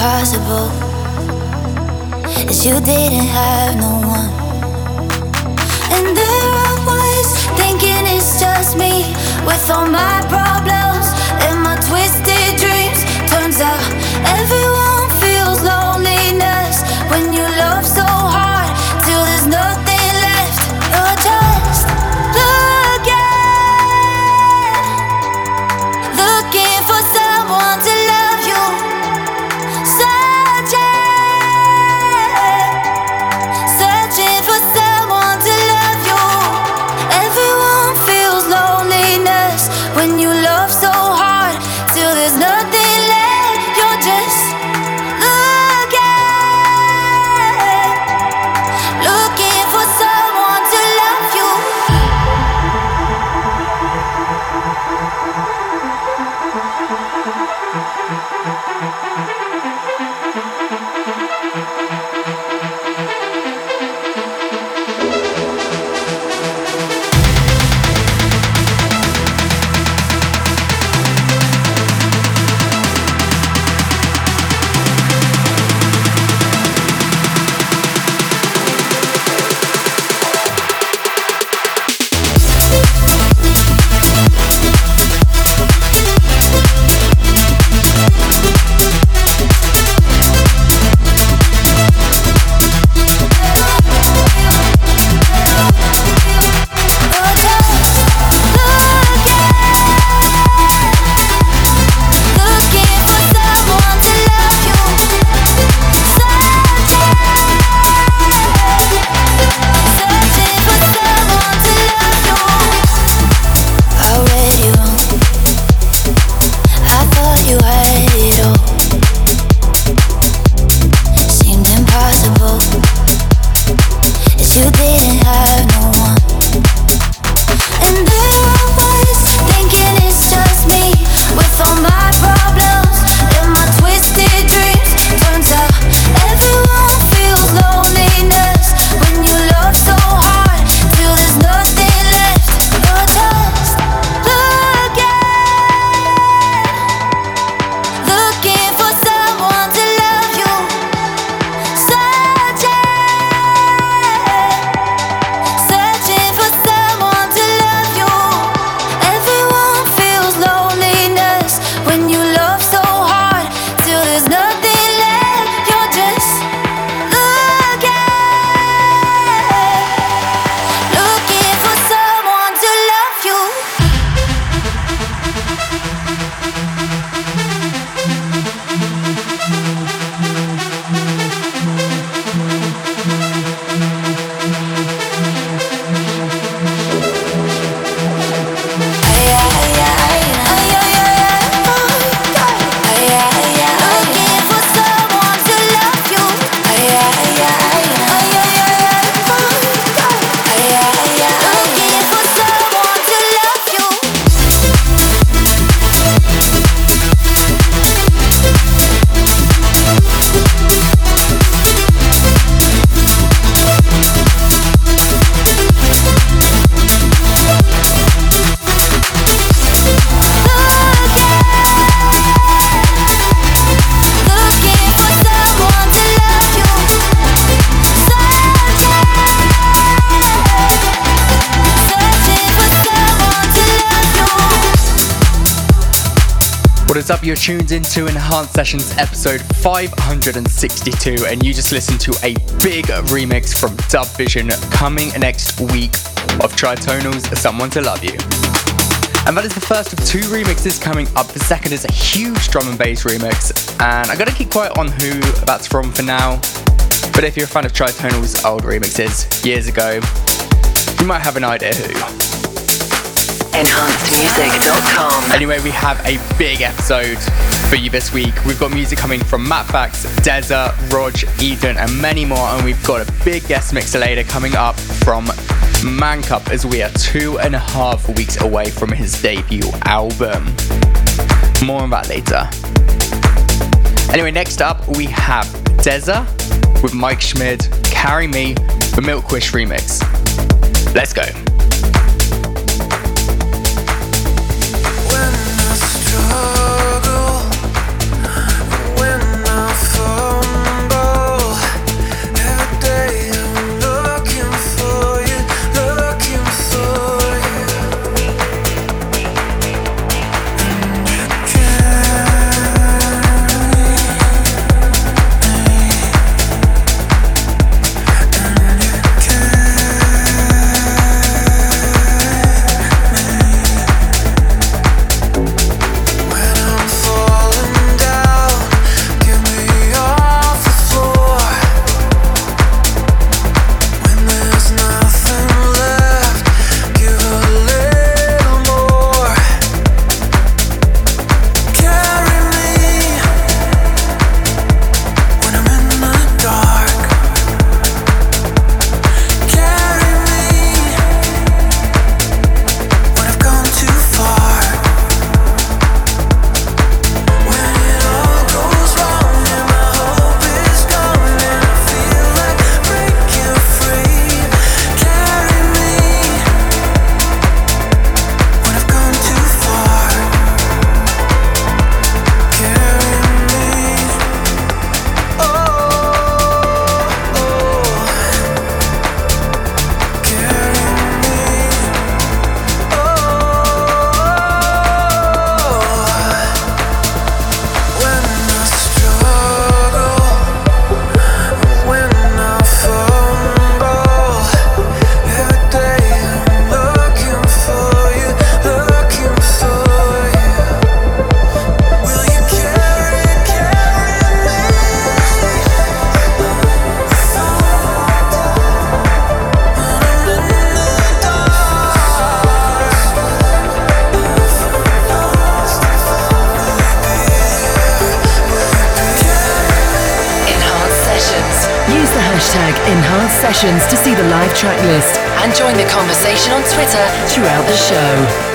Impossible. As you didn't have no one. And there I was, thinking it's just me. With all my problems and my twisted dreams. Turns out everyone You're tuned into Enhanced Sessions episode 562, and you just listened to a big remix from DubVision coming next week of Tritonal's Someone to Love You. And that is the first of two remixes coming up. The second is a huge drum and bass remix, and I gotta keep quiet on who that's from for now. But if you're a fan of Tritonal's old remixes years ago, you might have an idea who. enhancedmusic.com. Anyway, we have a big episode for you this week. We've got music coming from Matt Fax, Deza, Rog, Eden, and many more. And we've got a big guest mixer later coming up from Man Cub as we are two and a half weeks away from his debut album. More on that later. Anyway, next up we have Deza with Mike Schmid, Carry Me, the Milkwish remix. Let's go. hashtag Enhanced Sessions to see the live track list and join the conversation on Twitter throughout the show.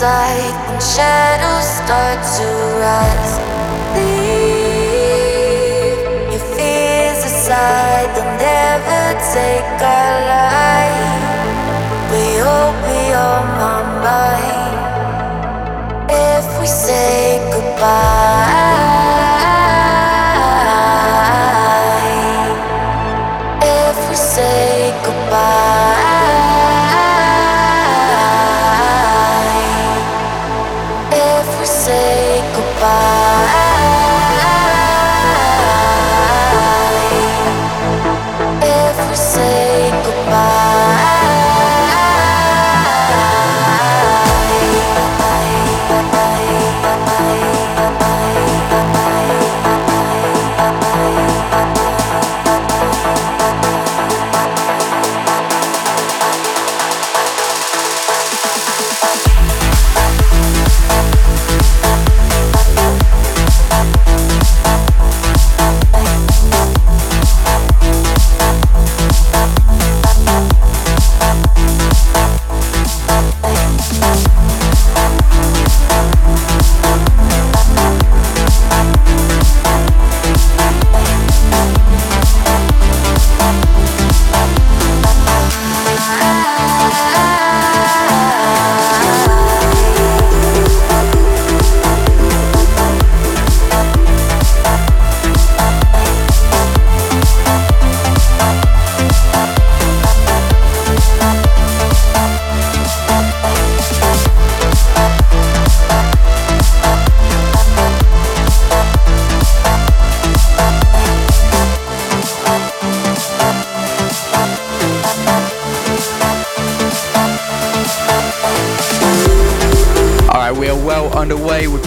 Inside when shadows start to rise. Leave your fears aside, they'll never take our life. We hope be on my mind if we say goodbye.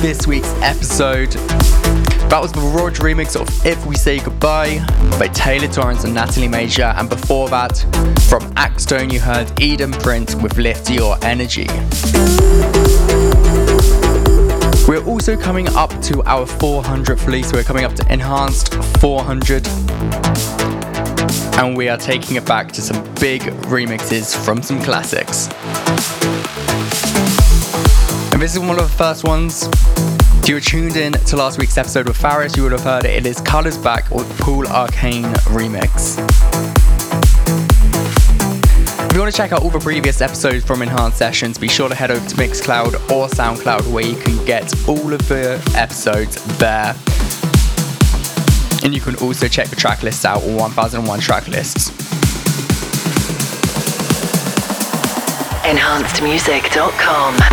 This week's episode. That was the Rog remix of If We Say Goodbye by Taylor Torrance and Natalie Major, and before that, from Axtone, you heard Eden Prince with Lift Your Energy. We're also coming up to our 400th release, we're coming up to Enhanced 400 and we are taking it back to some big remixes from some classics. This is one of the first ones if you were tuned in to last week's episode with Faris, you would have heard it. It is Colors Back with Pool Arcane remix. If you want to check out all the previous episodes from Enhanced Sessions, be sure to head over to Mixcloud or Soundcloud where you can get all of the episodes there. And you can also check the track lists out on 1001 track lists. EnhancedMusic.com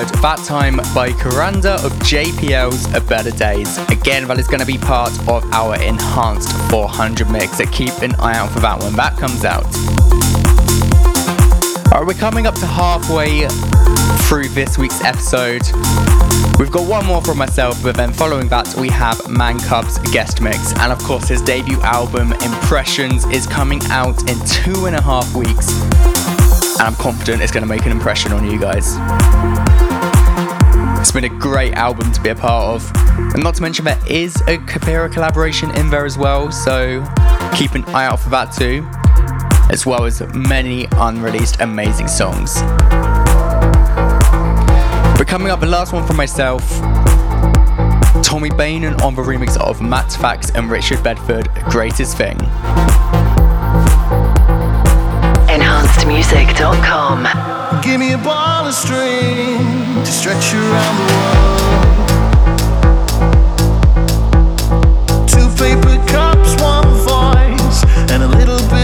Heard, that time by Kuranda of JPL's A Better Days. Again, that is going to be part of our enhanced 400 mix, so keep an eye out for that when That comes out. Alright, we're coming up to halfway through this week's episode. We've got one more from myself, but then following that, we have Man Cub's guest mix. And of course, his debut album, Impressions, is coming out in two and a half weeks and I'm confident it's going to make an impression on you guys. It's been a great album to be a part of, and not to mention there is a Capera collaboration in there as well, so keep an eye out for that too, as well as many unreleased amazing songs. But coming up, the last one from myself Tommy Baynen on the remix of Matt Fax and Richard Bedford, Greatest Thing enhancedmusic.com. Give me a ball of string to stretch around the world. Two paper cups, one voice, and a little bit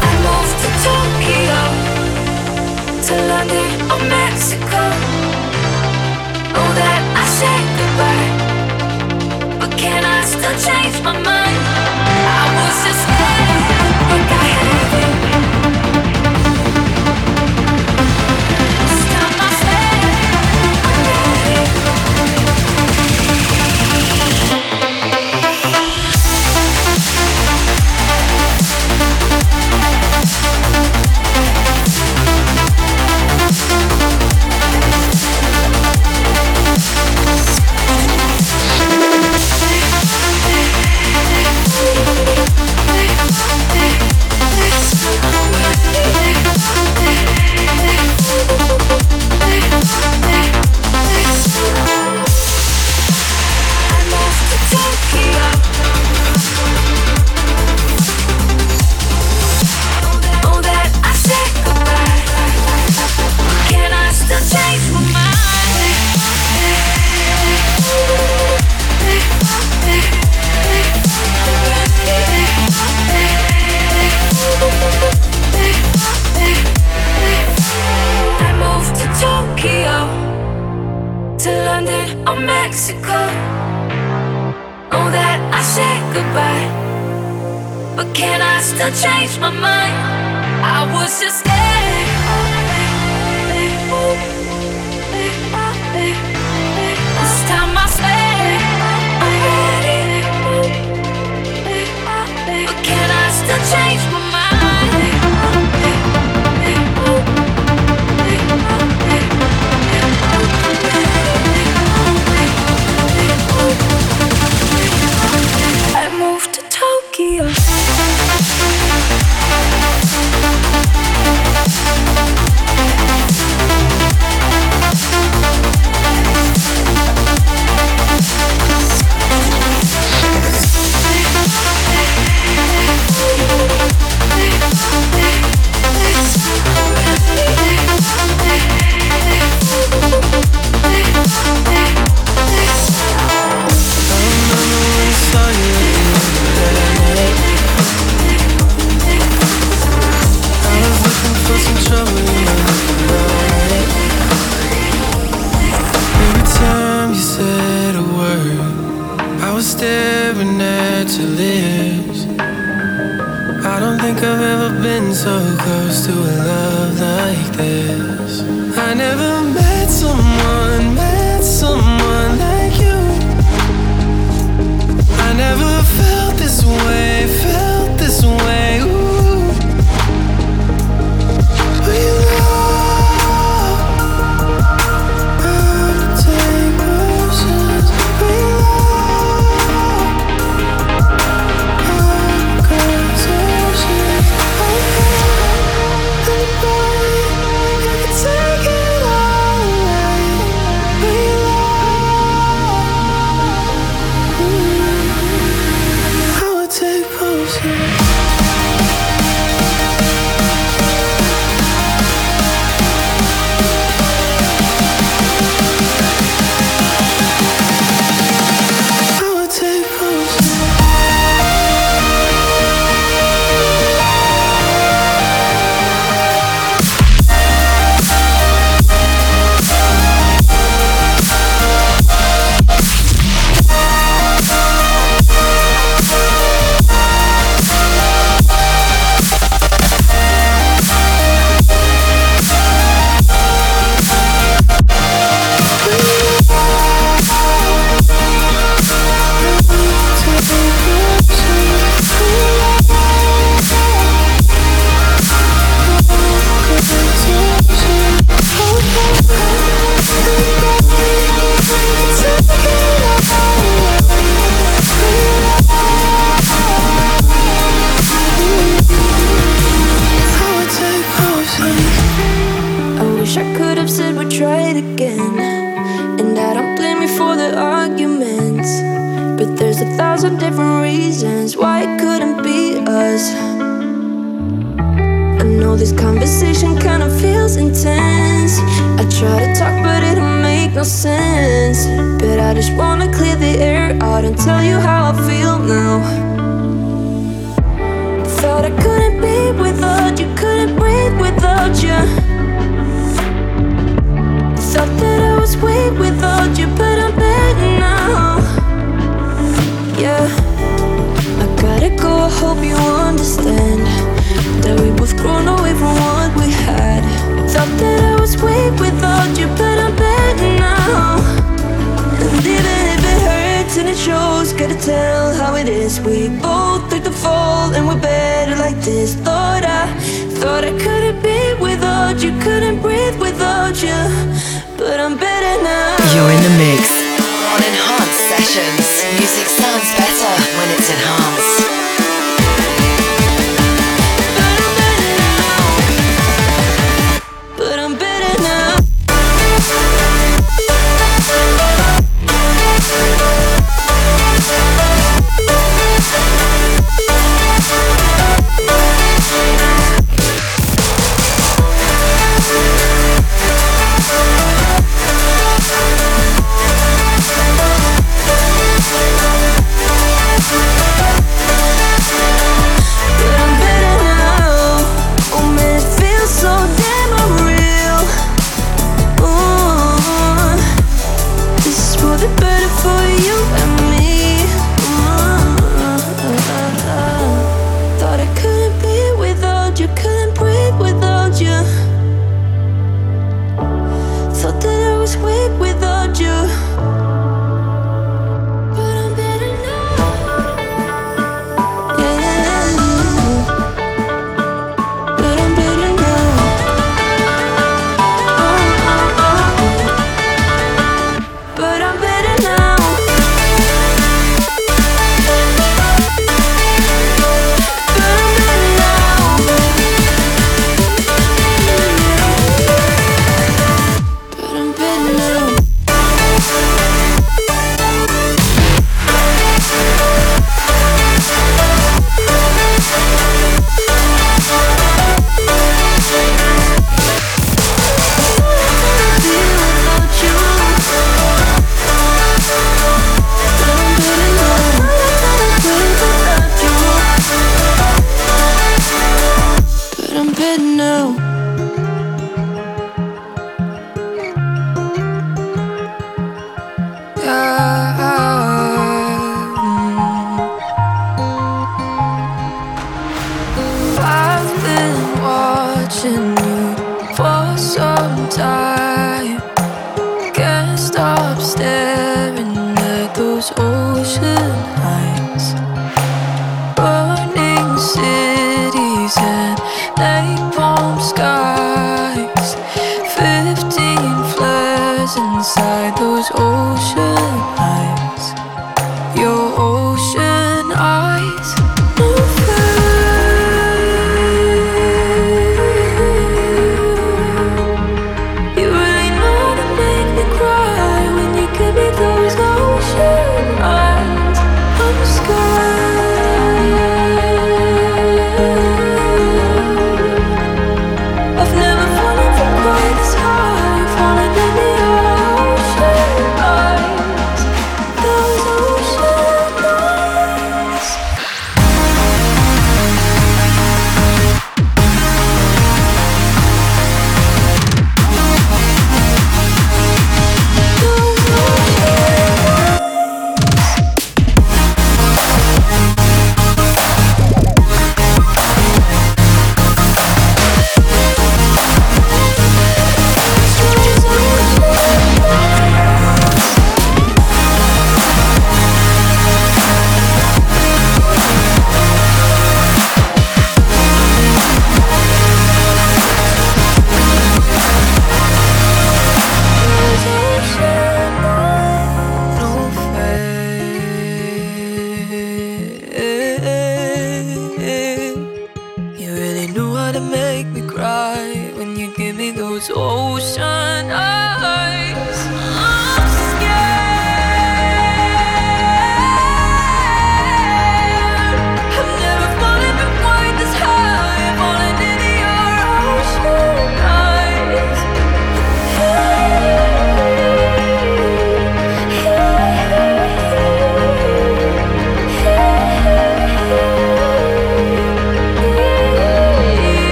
I moved to Tokyo, to London or Mexico. That I but can I still change my mind?